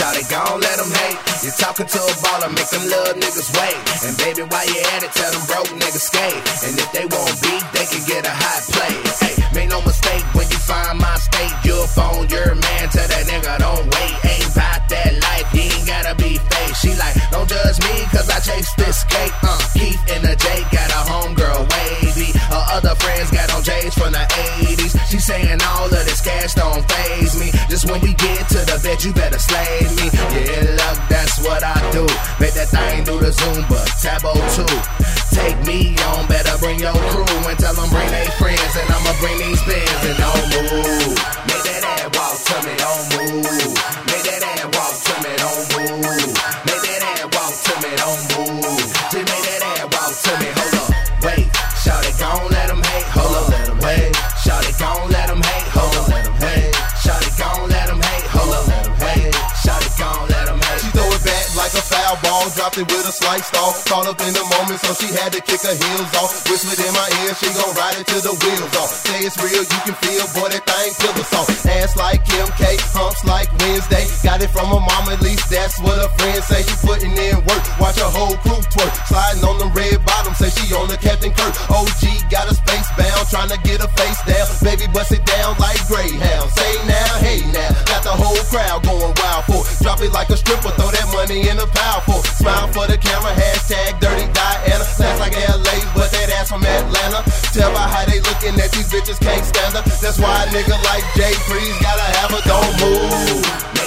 Shawty, gon' let them hate. You talking to a baller, make them little niggas wait. And baby, while you at it, tell them broke niggas skate. And if they want beat, they can get a hot play. When we get to the bed, you better slay me. Yeah, luck, that's what I do. Make that thing do the Zumba, Tae Bo 2. Take me on, better bring your crew and tell them bring they friends. And I'ma bring these bands and don't move. Make that ass walk to me, don't move. Dropped it with a sliced off. Caught up in the moment, so she had to kick her heels off. Whispered in my ear, she gon' ride it till the wheels off. Say it's real, you can feel, boy, that thing pillar soft. Ass like Kim K, humps like Wednesday. Got it from her mom, at least that's what her friends say. She putting in work, watch her whole crew twerk. Sliding on the red bottom, say she on the Captain Kirk. OG got a space bound, trying to get her face down. Baby, bust it down like Greyhound. Say now, hey now, got the whole crowd going wild for it. Drop it like a stripper, that the pile for. Smile for the camera, hashtag dirty Diana. Sounds like LA, but that ass from Atlanta. Tell by how they looking at these bitches can't stand her. That's why a nigga like Jay Freeze gotta have her, don't move.